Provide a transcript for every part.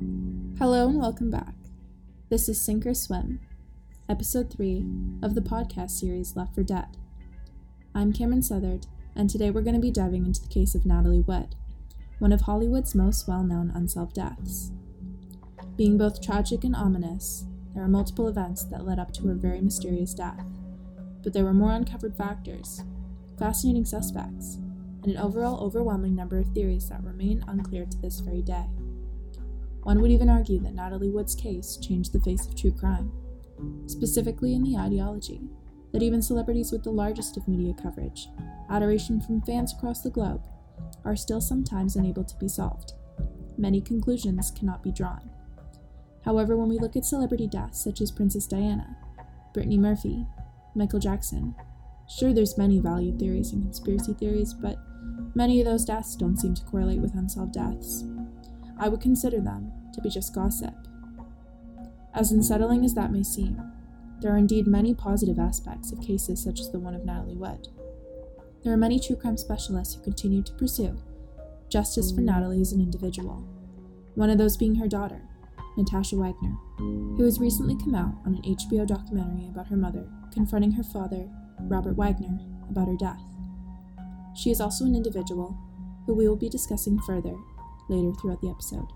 Hello and welcome back. This is Sink or Swim, episode 3 of the podcast series Left for Dead. I'm Cameron Southard, and today we're going to be diving into the case of Natalie Wood, one of Hollywood's most well known unsolved deaths. Being both tragic and ominous, there are multiple events that led up to her very mysterious death, but there were more uncovered factors, fascinating suspects, and an overall overwhelming number of theories that remain unclear to this very day. One would even argue that Natalie Wood's case changed the face of true crime, specifically in the ideology that even celebrities with the largest of media coverage, adoration from fans across the globe, are still sometimes unable to be solved. Many conclusions cannot be drawn. However, when we look at celebrity deaths such as Princess Diana, Brittany Murphy, Michael Jackson, sure there's many valued theories and conspiracy theories, but many of those deaths don't seem to correlate with unsolved deaths. I would consider them to be just gossip. As unsettling as that may seem, there are indeed many positive aspects of cases such as the one of Natalie Wood. There are many true crime specialists who continue to pursue justice for Natalie as an individual, one of those being her daughter, Natasha Wagner, who has recently come out on an HBO documentary about her mother confronting her father, Robert Wagner, about her death. She is also an individual who we will be discussing further later throughout the episode.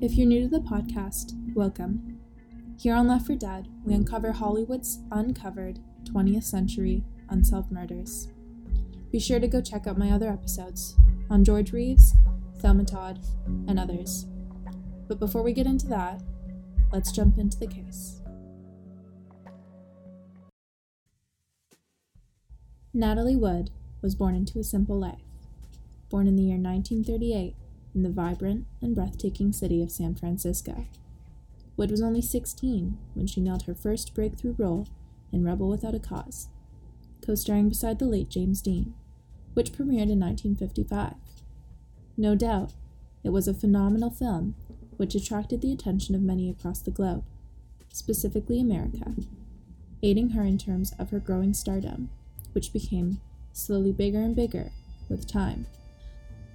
If you're new to the podcast, welcome. Here on Left for Dead, we uncover Hollywood's uncovered 20th century unsolved murders. Be sure to go check out my other episodes on George Reeves, Thelma Todd, and others. But before we get into that, let's jump into the case. Natalie Wood was born into a simple life born in the year 1938 in the vibrant and breathtaking city of San Francisco. Wood was only 16 when she nailed her first breakthrough role in Rebel Without a Cause, co starring beside the late James Dean, which premiered in 1955. No doubt, it was a phenomenal film which attracted the attention of many across the globe, specifically America, aiding her in terms of her growing stardom, which became slowly bigger and bigger with time.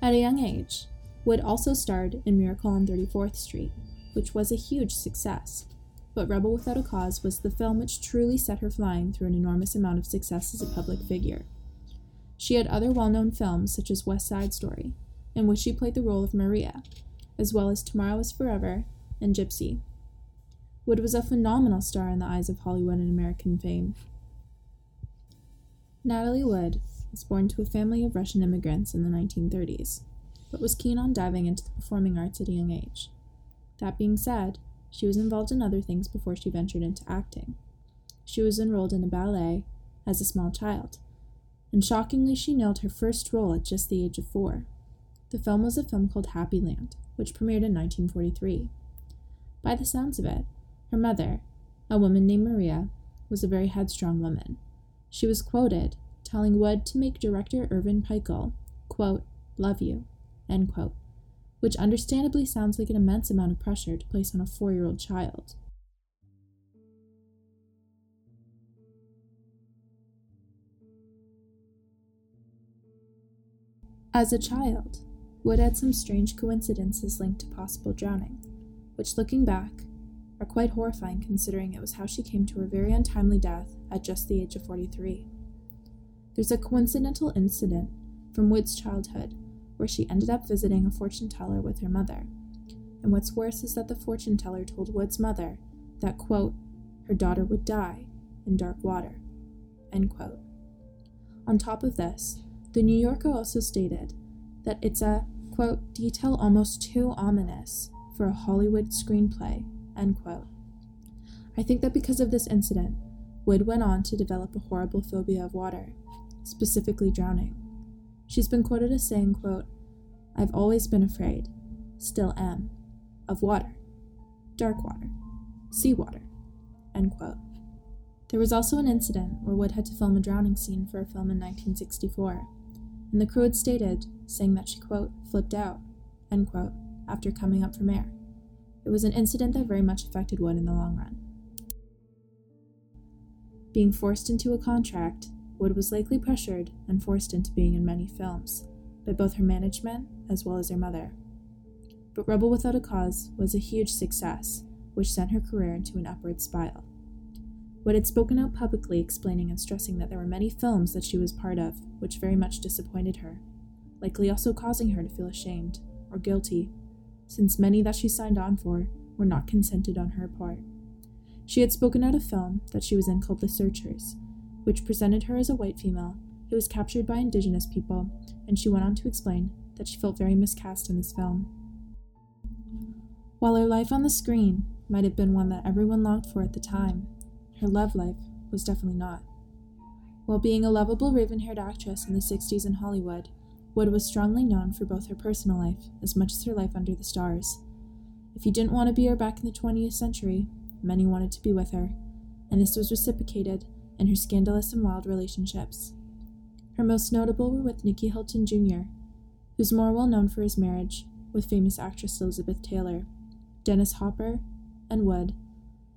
At a young age, Wood also starred in Miracle on 34th Street, which was a huge success. But Rebel Without a Cause was the film which truly set her flying through an enormous amount of success as a public figure. She had other well known films such as West Side Story, in which she played the role of Maria, as well as Tomorrow is Forever and Gypsy. Wood was a phenomenal star in the eyes of Hollywood and American fame. Natalie Wood was born to a family of Russian immigrants in the 1930s, but was keen on diving into the performing arts at a young age. That being said, she was involved in other things before she ventured into acting. She was enrolled in a ballet as a small child, and shockingly, she nailed her first role at just the age of four. The film was a film called Happy Land, which premiered in 1943. By the sounds of it, her mother, a woman named Maria, was a very headstrong woman. She was quoted telling Wood to make director Irvin Pichel, quote, love you, end quote, which understandably sounds like an immense amount of pressure to place on a four year old child. As a child, Wood had some strange coincidences linked to possible drowning, which, looking back, are quite horrifying considering it was how she came to her very untimely death at just the age of 43. There's a coincidental incident from Wood's childhood where she ended up visiting a fortune teller with her mother. And what's worse is that the fortune teller told Wood's mother that, quote, her daughter would die in dark water, end quote. On top of this, the New Yorker also stated that it's a, quote, detail almost too ominous for a Hollywood screenplay, end quote. I think that because of this incident, Wood went on to develop a horrible phobia of water specifically drowning. She's been quoted as saying, quote, I've always been afraid, still am, of water, dark water, seawater, end quote. There was also an incident where Wood had to film a drowning scene for a film in 1964, and the crew had stated, saying that she, quote, flipped out, end quote, after coming up from air. It was an incident that very much affected Wood in the long run. Being forced into a contract Wood was likely pressured and forced into being in many films by both her management as well as her mother. but Rebel Without a Cause was a huge success, which sent her career into an upward spiral. Wood had spoken out publicly, explaining and stressing that there were many films that she was part of, which very much disappointed her, likely also causing her to feel ashamed or guilty, since many that she signed on for were not consented on her part. She had spoken out a film that she was in called The Searchers, which presented her as a white female who was captured by indigenous people, and she went on to explain that she felt very miscast in this film. While her life on the screen might have been one that everyone longed for at the time, her love life was definitely not. While being a lovable raven haired actress in the 60s in Hollywood, Wood was strongly known for both her personal life as much as her life under the stars. If you didn't want to be her back in the 20th century, many wanted to be with her, and this was reciprocated in her scandalous and wild relationships. Her most notable were with Nicky Hilton Jr., who's more well known for his marriage with famous actress Elizabeth Taylor, Dennis Hopper, and Wood,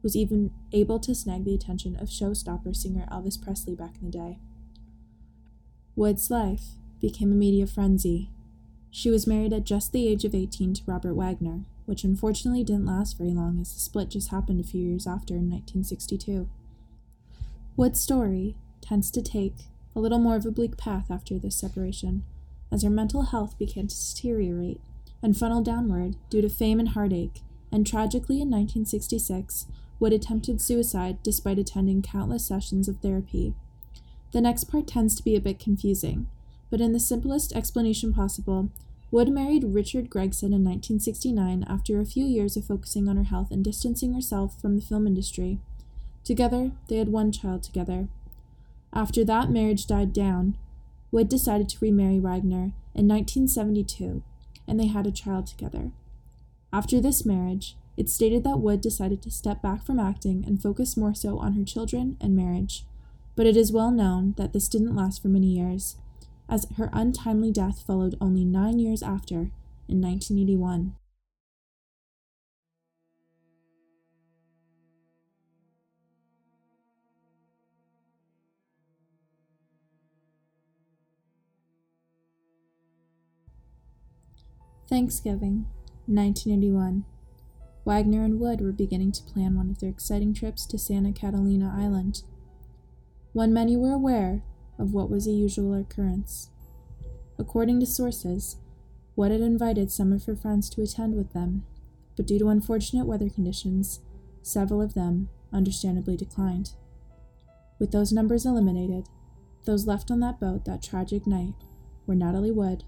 was even able to snag the attention of showstopper singer Elvis Presley back in the day. Wood's life became a media frenzy. She was married at just the age of 18 to Robert Wagner, which unfortunately didn't last very long as the split just happened a few years after in 1962. Wood's story tends to take a little more of a bleak path after this separation, as her mental health began to deteriorate and funnel downward due to fame and heartache, and tragically in 1966, Wood attempted suicide despite attending countless sessions of therapy. The next part tends to be a bit confusing, but in the simplest explanation possible, Wood married Richard Gregson in 1969 after a few years of focusing on her health and distancing herself from the film industry. Together, they had one child together. After that marriage died down, Wood decided to remarry Wagner in 1972, and they had a child together. After this marriage, it's stated that Wood decided to step back from acting and focus more so on her children and marriage. But it is well known that this didn't last for many years, as her untimely death followed only nine years after, in 1981. Thanksgiving, 1981. Wagner and Wood were beginning to plan one of their exciting trips to Santa Catalina Island. When many were aware of what was a usual occurrence. According to sources, Wood had invited some of her friends to attend with them, but due to unfortunate weather conditions, several of them understandably declined. With those numbers eliminated, those left on that boat that tragic night were Natalie Wood,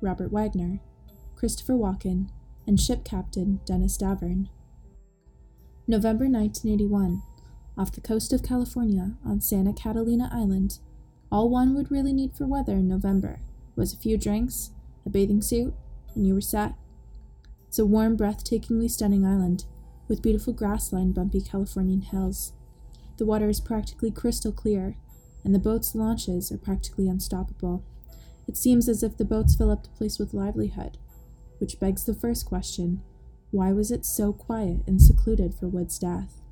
Robert Wagner, Christopher Walken, and ship captain Dennis Davern. November 1981, off the coast of California on Santa Catalina Island, all one would really need for weather in November was a few drinks, a bathing suit, and you were set. It's a warm, breathtakingly stunning island, with beautiful grass-lined, bumpy Californian hills. The water is practically crystal clear, and the boats' launches are practically unstoppable. It seems as if the boats fill up the place with livelihood, which begs the first question why was it so quiet and secluded for Wood's death?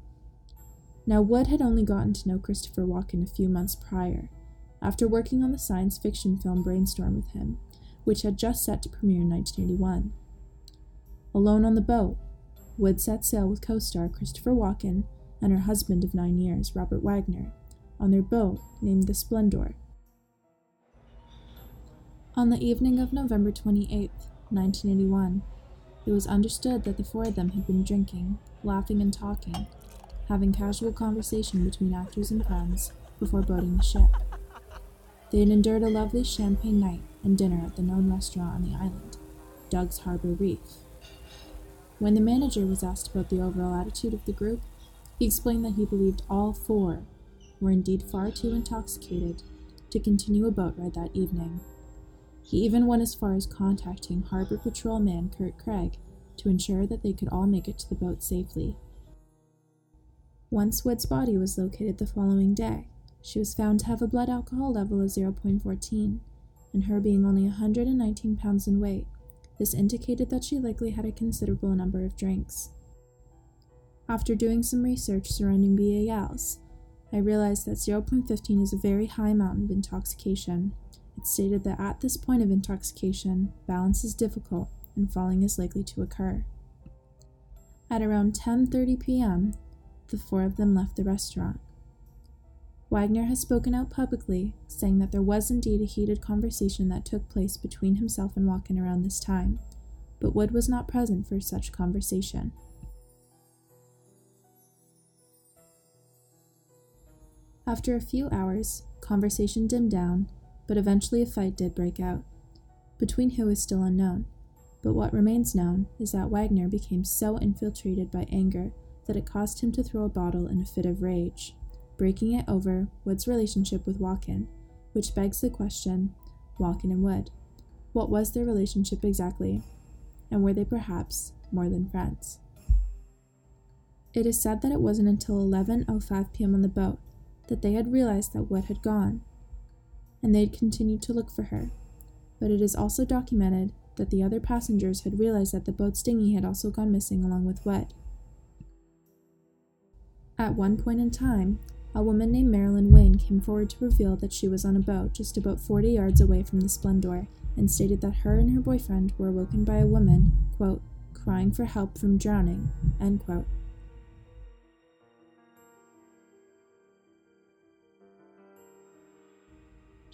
Now, Wood had only gotten to know Christopher Walken a few months prior, after working on the science fiction film Brainstorm with him, which had just set to premiere in 1981. Alone on the boat, Wood set sail with co star Christopher Walken and her husband of nine years, Robert Wagner, on their boat named the Splendor. On the evening of November 28, 1981, it was understood that the four of them had been drinking, laughing, and talking, having casual conversation between actors and friends before boarding the ship. They had endured a lovely champagne night and dinner at the known restaurant on the island, Doug's Harbor Reef. When the manager was asked about the overall attitude of the group, he explained that he believed all four were indeed far too intoxicated to continue a boat ride that evening. He even went as far as contacting Harbor Patrolman Kurt Craig to ensure that they could all make it to the boat safely. Once Wood's body was located the following day, she was found to have a blood alcohol level of 0.14, and her being only 119 pounds in weight, this indicated that she likely had a considerable number of drinks. After doing some research surrounding BALs, I realized that 0.15 is a very high amount of intoxication. It stated that at this point of intoxication, balance is difficult, and falling is likely to occur. At around 10:30 p.m., the four of them left the restaurant. Wagner has spoken out publicly, saying that there was indeed a heated conversation that took place between himself and Walken around this time, but Wood was not present for such conversation. After a few hours, conversation dimmed down, but eventually a fight did break out. Between who is still unknown, but what remains known is that Wagner became so infiltrated by anger that it caused him to throw a bottle in a fit of rage, breaking it over Wood's relationship with Walken, which begs the question Walken and Wood. What was their relationship exactly? And were they perhaps more than friends? It is said that it wasn't until 11:05 p.m. on the boat that they had realized that Wood had gone, and they had continued to look for her. But it is also documented that the other passengers had realized that the boat's dinghy had also gone missing along with Wood. At one point in time, a woman named Marilyn Wayne came forward to reveal that she was on a boat just about 40 yards away from the Splendor and stated that her and her boyfriend were awoken by a woman, quote, crying for help from drowning, end quote.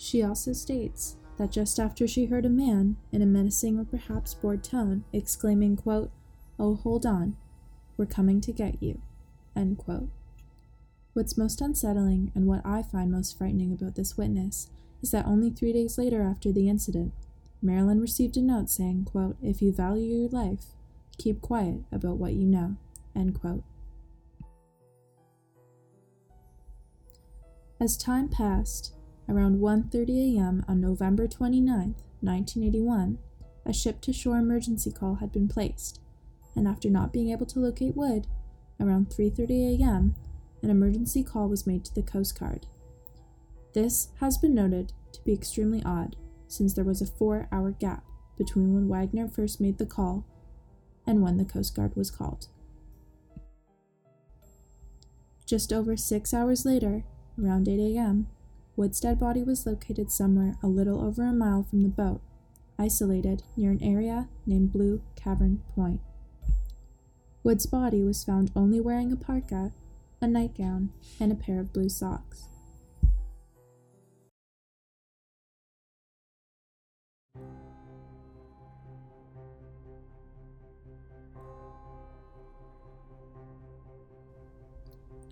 She also states that just after she heard a man, in a menacing or perhaps bored tone, exclaiming, quote, Oh, hold on, we're coming to get you, end quote. What's most unsettling and what I find most frightening about this witness is that only three days later after the incident, Marilyn received a note saying, quote, If you value your life, keep quiet about what you know, end quote. As time passed, around 1:30 a.m. on November 29, 1981, a ship-to-shore emergency call had been placed, and after not being able to locate Wood, around 3:30 a.m., an emergency call was made to the Coast Guard. This has been noted to be extremely odd, since there was a four hour gap between when Wagner first made the call and when the Coast Guard was called. Just over six hours later, around 8 a.m., Wood's dead body was located somewhere a little over a mile from the boat, isolated near an area named Blue Cavern Point. Wood's body was found only wearing a parka a nightgown, and a pair of blue socks.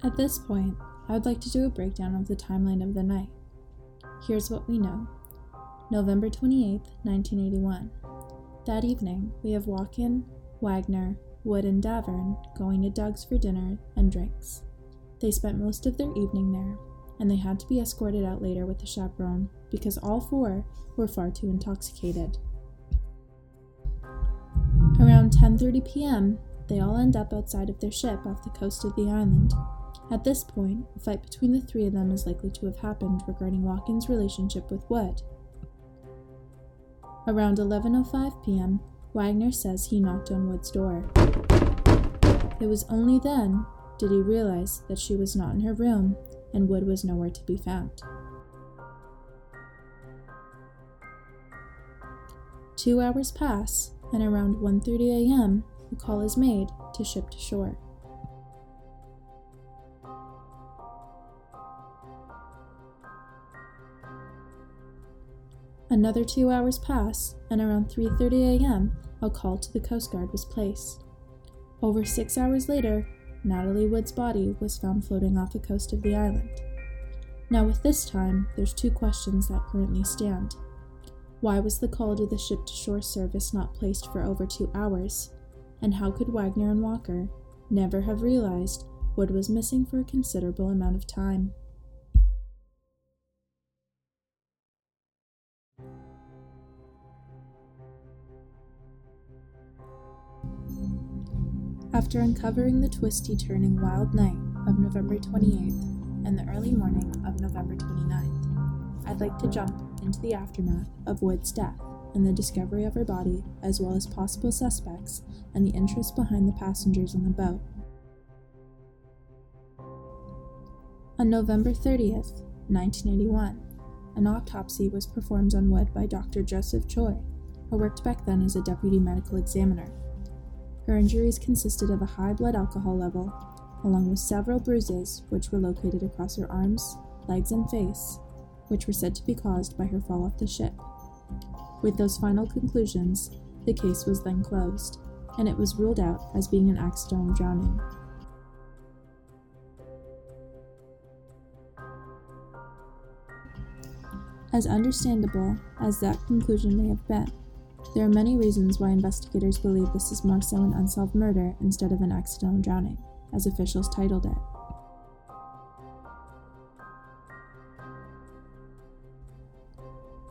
At this point, I would like to do a breakdown of the timeline of the night. Here's what we know November 28, 1981. That evening, we have Walken, Wagner, Wood, and Davern going to Doug's for dinner and drinks. They spent most of their evening there, and they had to be escorted out later with a chaperone because all four were far too intoxicated. Around 10:30 p.m., they all end up outside of their ship off the coast of the island. At this point, a fight between the three of them is likely to have happened regarding Walken's relationship with Wood. Around 11:05 p.m., Wagner says he knocked on Wood's door. It was only then did he realize that she was not in her room and Wood was nowhere to be found. Two hours pass, and around 1:30 a.m., a call is made to ship to shore. Another two hours pass, and around 3:30 a.m., a call to the Coast Guard was placed. Over six hours later, Natalie Wood's body was found floating off the coast of the island. Now, with this time, there's two questions that currently stand. Why was the call to the ship to shore service not placed for over two hours? And how could Wagner and Walken never have realized Wood was missing for a considerable amount of time? After uncovering the twisty turning wild night of November 28th and the early morning of November 29th, I'd like to jump into the aftermath of Wood's death and the discovery of her body, as well as possible suspects and the interest behind the passengers on the boat. On November 30th, 1981, an autopsy was performed on Wood by Dr. Joseph Choi, who worked back then as a deputy medical examiner. Her injuries consisted of a high blood alcohol level, along with several bruises which were located across her arms, legs, and face, which were said to be caused by her fall off the ship. With those final conclusions, the case was then closed, and it was ruled out as being an accidental drowning. As understandable as that conclusion may have been, there are many reasons why investigators believe this is more so an unsolved murder instead of an accidental drowning, as officials titled it.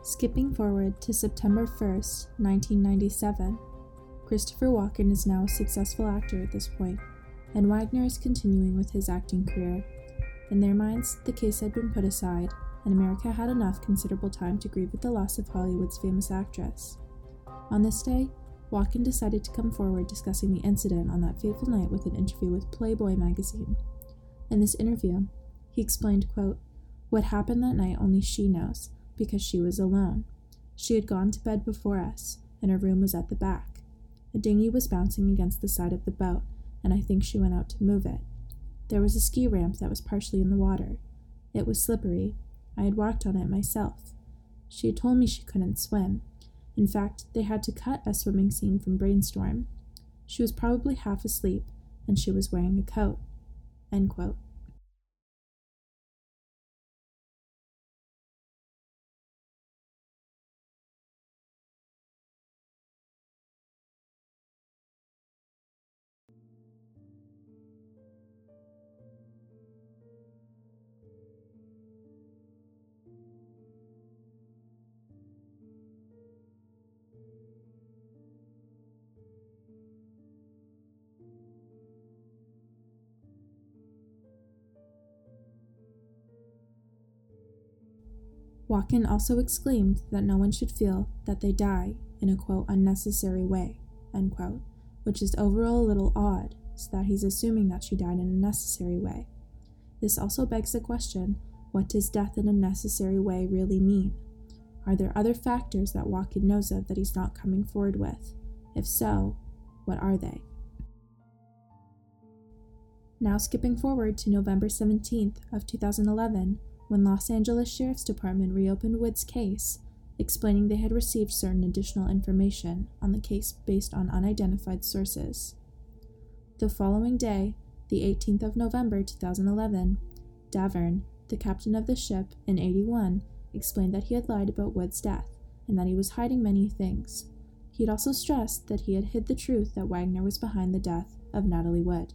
Skipping forward to September 1st, 1997, Christopher Walken is now a successful actor at this point, and Wagner is continuing with his acting career. In their minds, the case had been put aside, and America had enough considerable time to grieve at the loss of Hollywood's famous actress. On this day, Walken decided to come forward discussing the incident on that fateful night with an interview with Playboy magazine. In this interview, he explained, quote, What happened that night only she knows, because she was alone. She had gone to bed before us, and her room was at the back. A dinghy was bouncing against the side of the boat, and I think she went out to move it. There was a ski ramp that was partially in the water. It was slippery. I had walked on it myself. She had told me she couldn't swim. In fact, they had to cut a swimming scene from Brainstorm. She was probably half asleep, and she was wearing a coat. End. Walken also exclaimed that no one should feel that they die in a quote unnecessary way, quote, which is overall a little odd, so that he's assuming that she died in a necessary way. This also begs the question what does death in a necessary way really mean? Are there other factors that Walken knows of that he's not coming forward with? If so, what are they? Now skipping forward to November 17th of 2011, when Los Angeles Sheriff's Department reopened Wood's case, explaining they had received certain additional information on the case based on unidentified sources. The following day, the 18th of November 2011, Davern, the captain of the ship in 81, explained that he had lied about Wood's death and that he was hiding many things. He had also stressed that he had hid the truth that Wagner was behind the death of Natalie Wood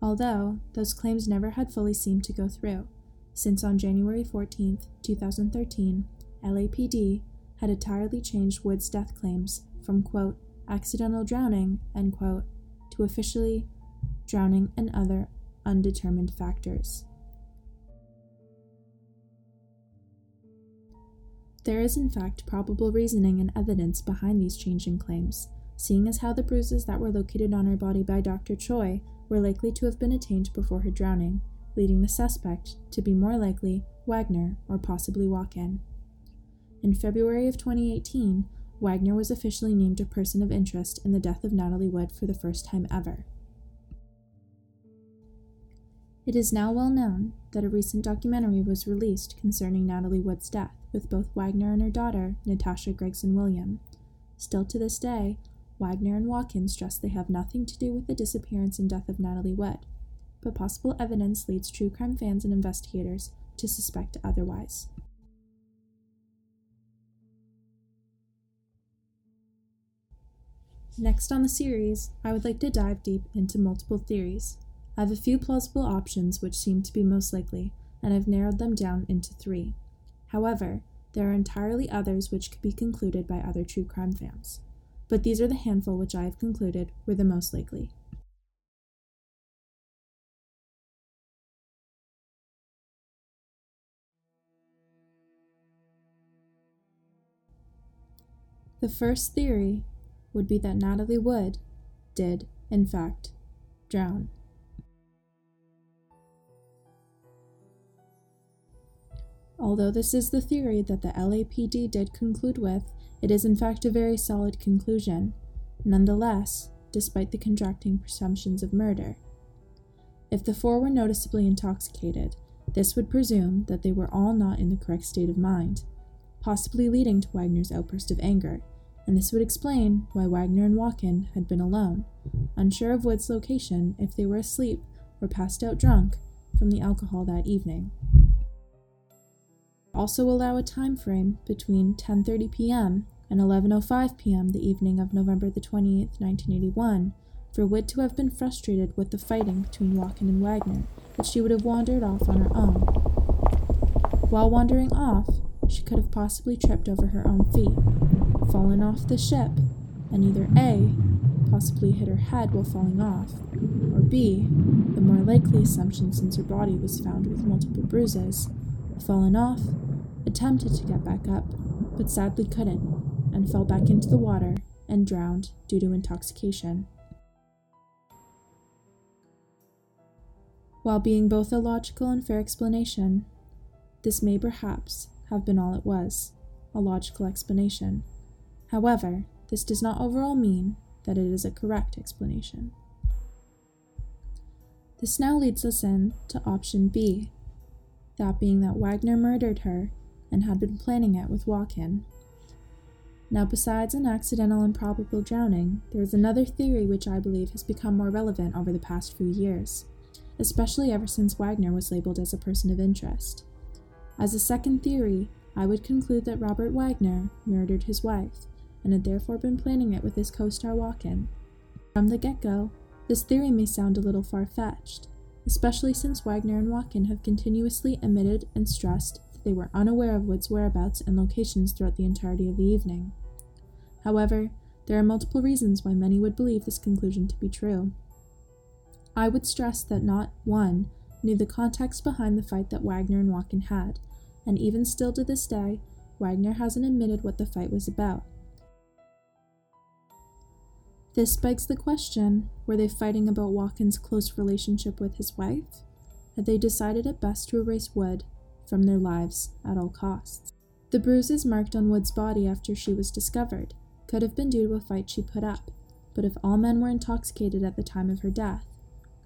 although those claims never had fully seemed to go through, since on January 14, 2013, LAPD had entirely changed Wood's death claims from, quote, accidental drowning, end quote, to officially drowning and other undetermined factors. There is, in fact, probable reasoning and evidence behind these changing claims, seeing as how the bruises that were located on her body by Dr. Choi were likely to have been attained before her drowning, leading the suspect to be more likely Wagner or possibly Walken. In February of 2018, Wagner was officially named a person of interest in the death of Natalie Wood for the first time ever. It is now well known that a recent documentary was released concerning Natalie Wood's death, with both Wagner and her daughter, Natasha Gregson William. Still to this day, Wagner and Walken stress they have nothing to do with the disappearance and death of Natalie Wood, but possible evidence leads true crime fans and investigators to suspect otherwise. Next on the series, I would like to dive deep into multiple theories. I have a few plausible options which seem to be most likely, and I've narrowed them down into three. However, there are entirely others which could be concluded by other true crime fans but these are the handful which I have concluded were the most likely. The first theory would be that Natalie Wood did, in fact, drown. Although this is the theory that the LAPD did conclude with, it is in fact a very solid conclusion, nonetheless, despite the contracting presumptions of murder. If the four were noticeably intoxicated, this would presume that they were all not in the correct state of mind, possibly leading to Wagner's outburst of anger, and this would explain why Wagner and Walken had been alone, unsure of Wood's location if they were asleep or passed out drunk from the alcohol that evening. Also allow a time frame between 10:30 p.m. and 11:05 p.m. the evening of November the 28th, 1981, for Wood to have been frustrated with the fighting between Walken and Wagner, that she would have wandered off on her own. While wandering off, she could have possibly tripped over her own feet, fallen off the ship, and either A, possibly hit her head while falling off, or B, the more likely assumption since her body was found with multiple bruises, fallen off, attempted to get back up, but sadly couldn't, and fell back into the water and drowned due to intoxication. While being both a logical and fair explanation, this may perhaps have been all it was a logical explanation. However, this does not overall mean that it is a correct explanation. This now leads us in to option B, that being that Wagner murdered her and had been planning it with Walken. Now, besides an accidental and probable drowning, there is another theory which I believe has become more relevant over the past few years, especially ever since Wagner was labeled as a person of interest. As a second theory, I would conclude that Robert Wagner murdered his wife and had therefore been planning it with his co star Walken. From the get go, this theory may sound a little far fetched, especially since Wagner and Walken have continuously admitted and stressed they were unaware of Wood's whereabouts and locations throughout the entirety of the evening. However, there are multiple reasons why many would believe this conclusion to be true. I would stress that not one knew the context behind the fight that Wagner and Walken had, and even still to this day, Wagner hasn't admitted what the fight was about. This begs the question were they fighting about Walken's close relationship with his wife? Had they decided it best to erase Wood from their lives at all costs? The bruises marked on Wood's body after she was discovered could have been due to a fight she put up, but if all men were intoxicated at the time of her death,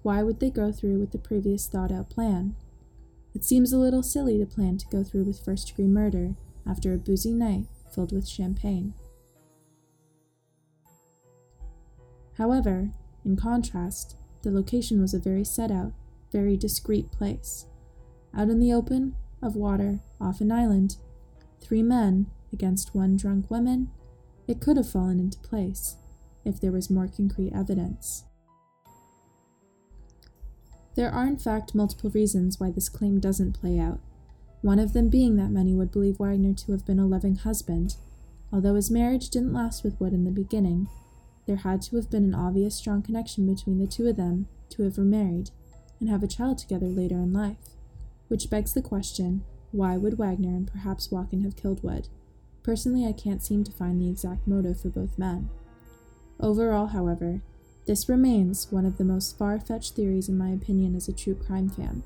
why would they go through with the previous thought out plan? It seems a little silly to plan to go through with first degree murder after a boozy night filled with champagne. However, in contrast, the location was a very set out, very discreet place. Out in the open, of water, off an island, three men against one drunk woman, it could have fallen into place if there was more concrete evidence. There are, in fact, multiple reasons why this claim doesn't play out, one of them being that many would believe Wagner to have been a loving husband. Although his marriage didn't last with Wood in the beginning, there had to have been an obvious strong connection between the two of them to have remarried and have a child together later in life, which begs the question why would Wagner and perhaps Walken have killed Wood? Personally, I can't seem to find the exact motive for both men. Overall, however, this remains one of the most far fetched theories, in my opinion, as a true crime fan,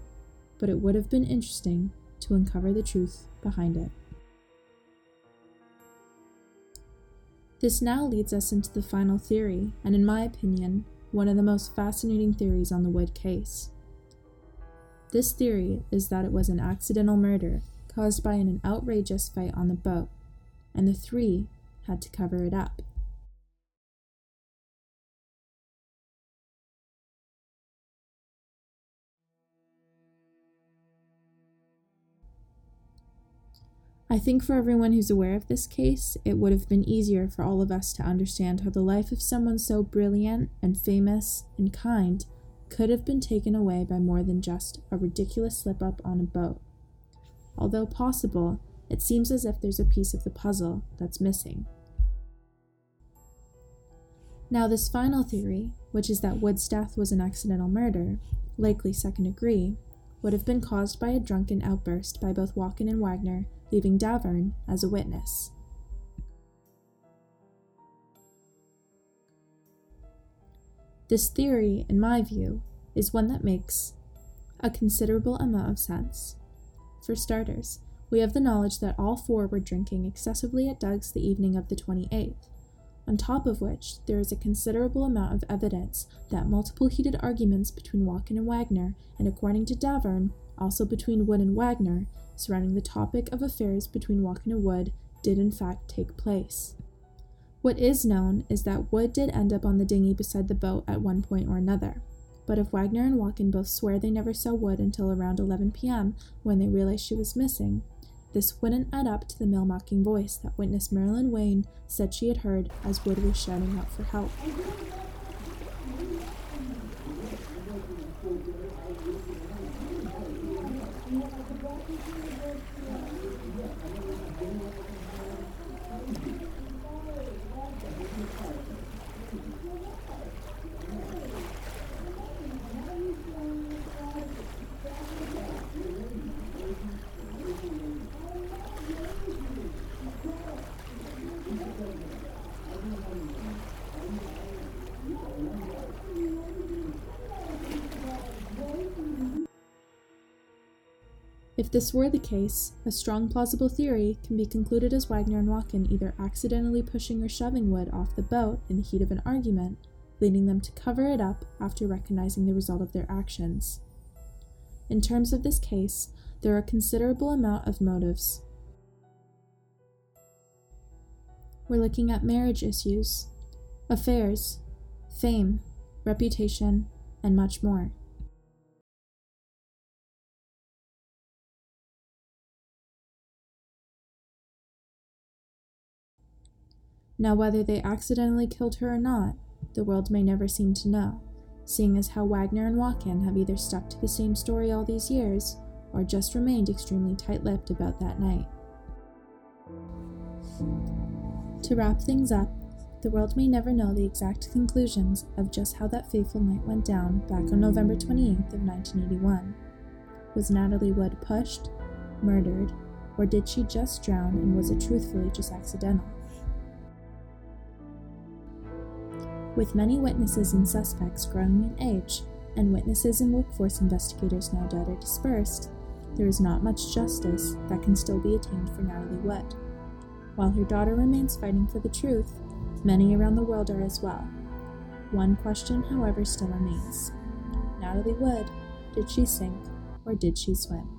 but it would have been interesting to uncover the truth behind it. This now leads us into the final theory, and in my opinion, one of the most fascinating theories on the Wood case. This theory is that it was an accidental murder caused by an outrageous fight on the boat, and the three had to cover it up. I think for everyone who's aware of this case, it would have been easier for all of us to understand how the life of someone so brilliant and famous and kind could have been taken away by more than just a ridiculous slip up on a boat. Although possible, it seems as if there's a piece of the puzzle that's missing. Now, this final theory, which is that Wood's death was an accidental murder, likely second degree, would have been caused by a drunken outburst by both Walken and Wagner leaving Davern as a witness. This theory, in my view, is one that makes a considerable amount of sense. For starters, We have the knowledge that all four were drinking excessively at Doug's the evening of the 28th, on top of which there is a considerable amount of evidence that multiple heated arguments between Walken and Wagner, and according to Davern, also between Wood and Wagner, surrounding the topic of affairs between Walken and Wood, did in fact take place. What is known is that Wood did end up on the dinghy beside the boat at one point or another. But if Wagner and Walken both swear they never saw Wood until around 11 p.m. when they realized she was missing, this wouldn't add up to the mill mocking voice that witness Marilyn Wayne said she had heard as Wood was shouting out for help. If this were the case, a strong plausible theory can be concluded as Wagner and Walken either accidentally pushing or shoving Wood off the boat in the heat of an argument, leading them to cover it up after recognizing the result of their actions. In terms of this case, there are a considerable amount of motives. We're looking at marriage issues, affairs, fame, reputation, and much more. Now, whether they accidentally killed her or not, the world may never seem to know, seeing as how Wagner and Walken have either stuck to the same story all these years or just remained extremely tight lipped about that night. To wrap things up, the world may never know the exact conclusions of just how that fateful night went down back on November 28th of 1981. Was Natalie Wood pushed, murdered, or did she just drown and was it truthfully just accidental? With many witnesses and suspects growing in age, and witnesses and workforce investigators now dead or dispersed, there is not much justice that can still be attained for Natalie Wood. While her daughter remains fighting for the truth, many around the world are as well. One question, however, still remains Natalie Wood, did she sink or did she swim?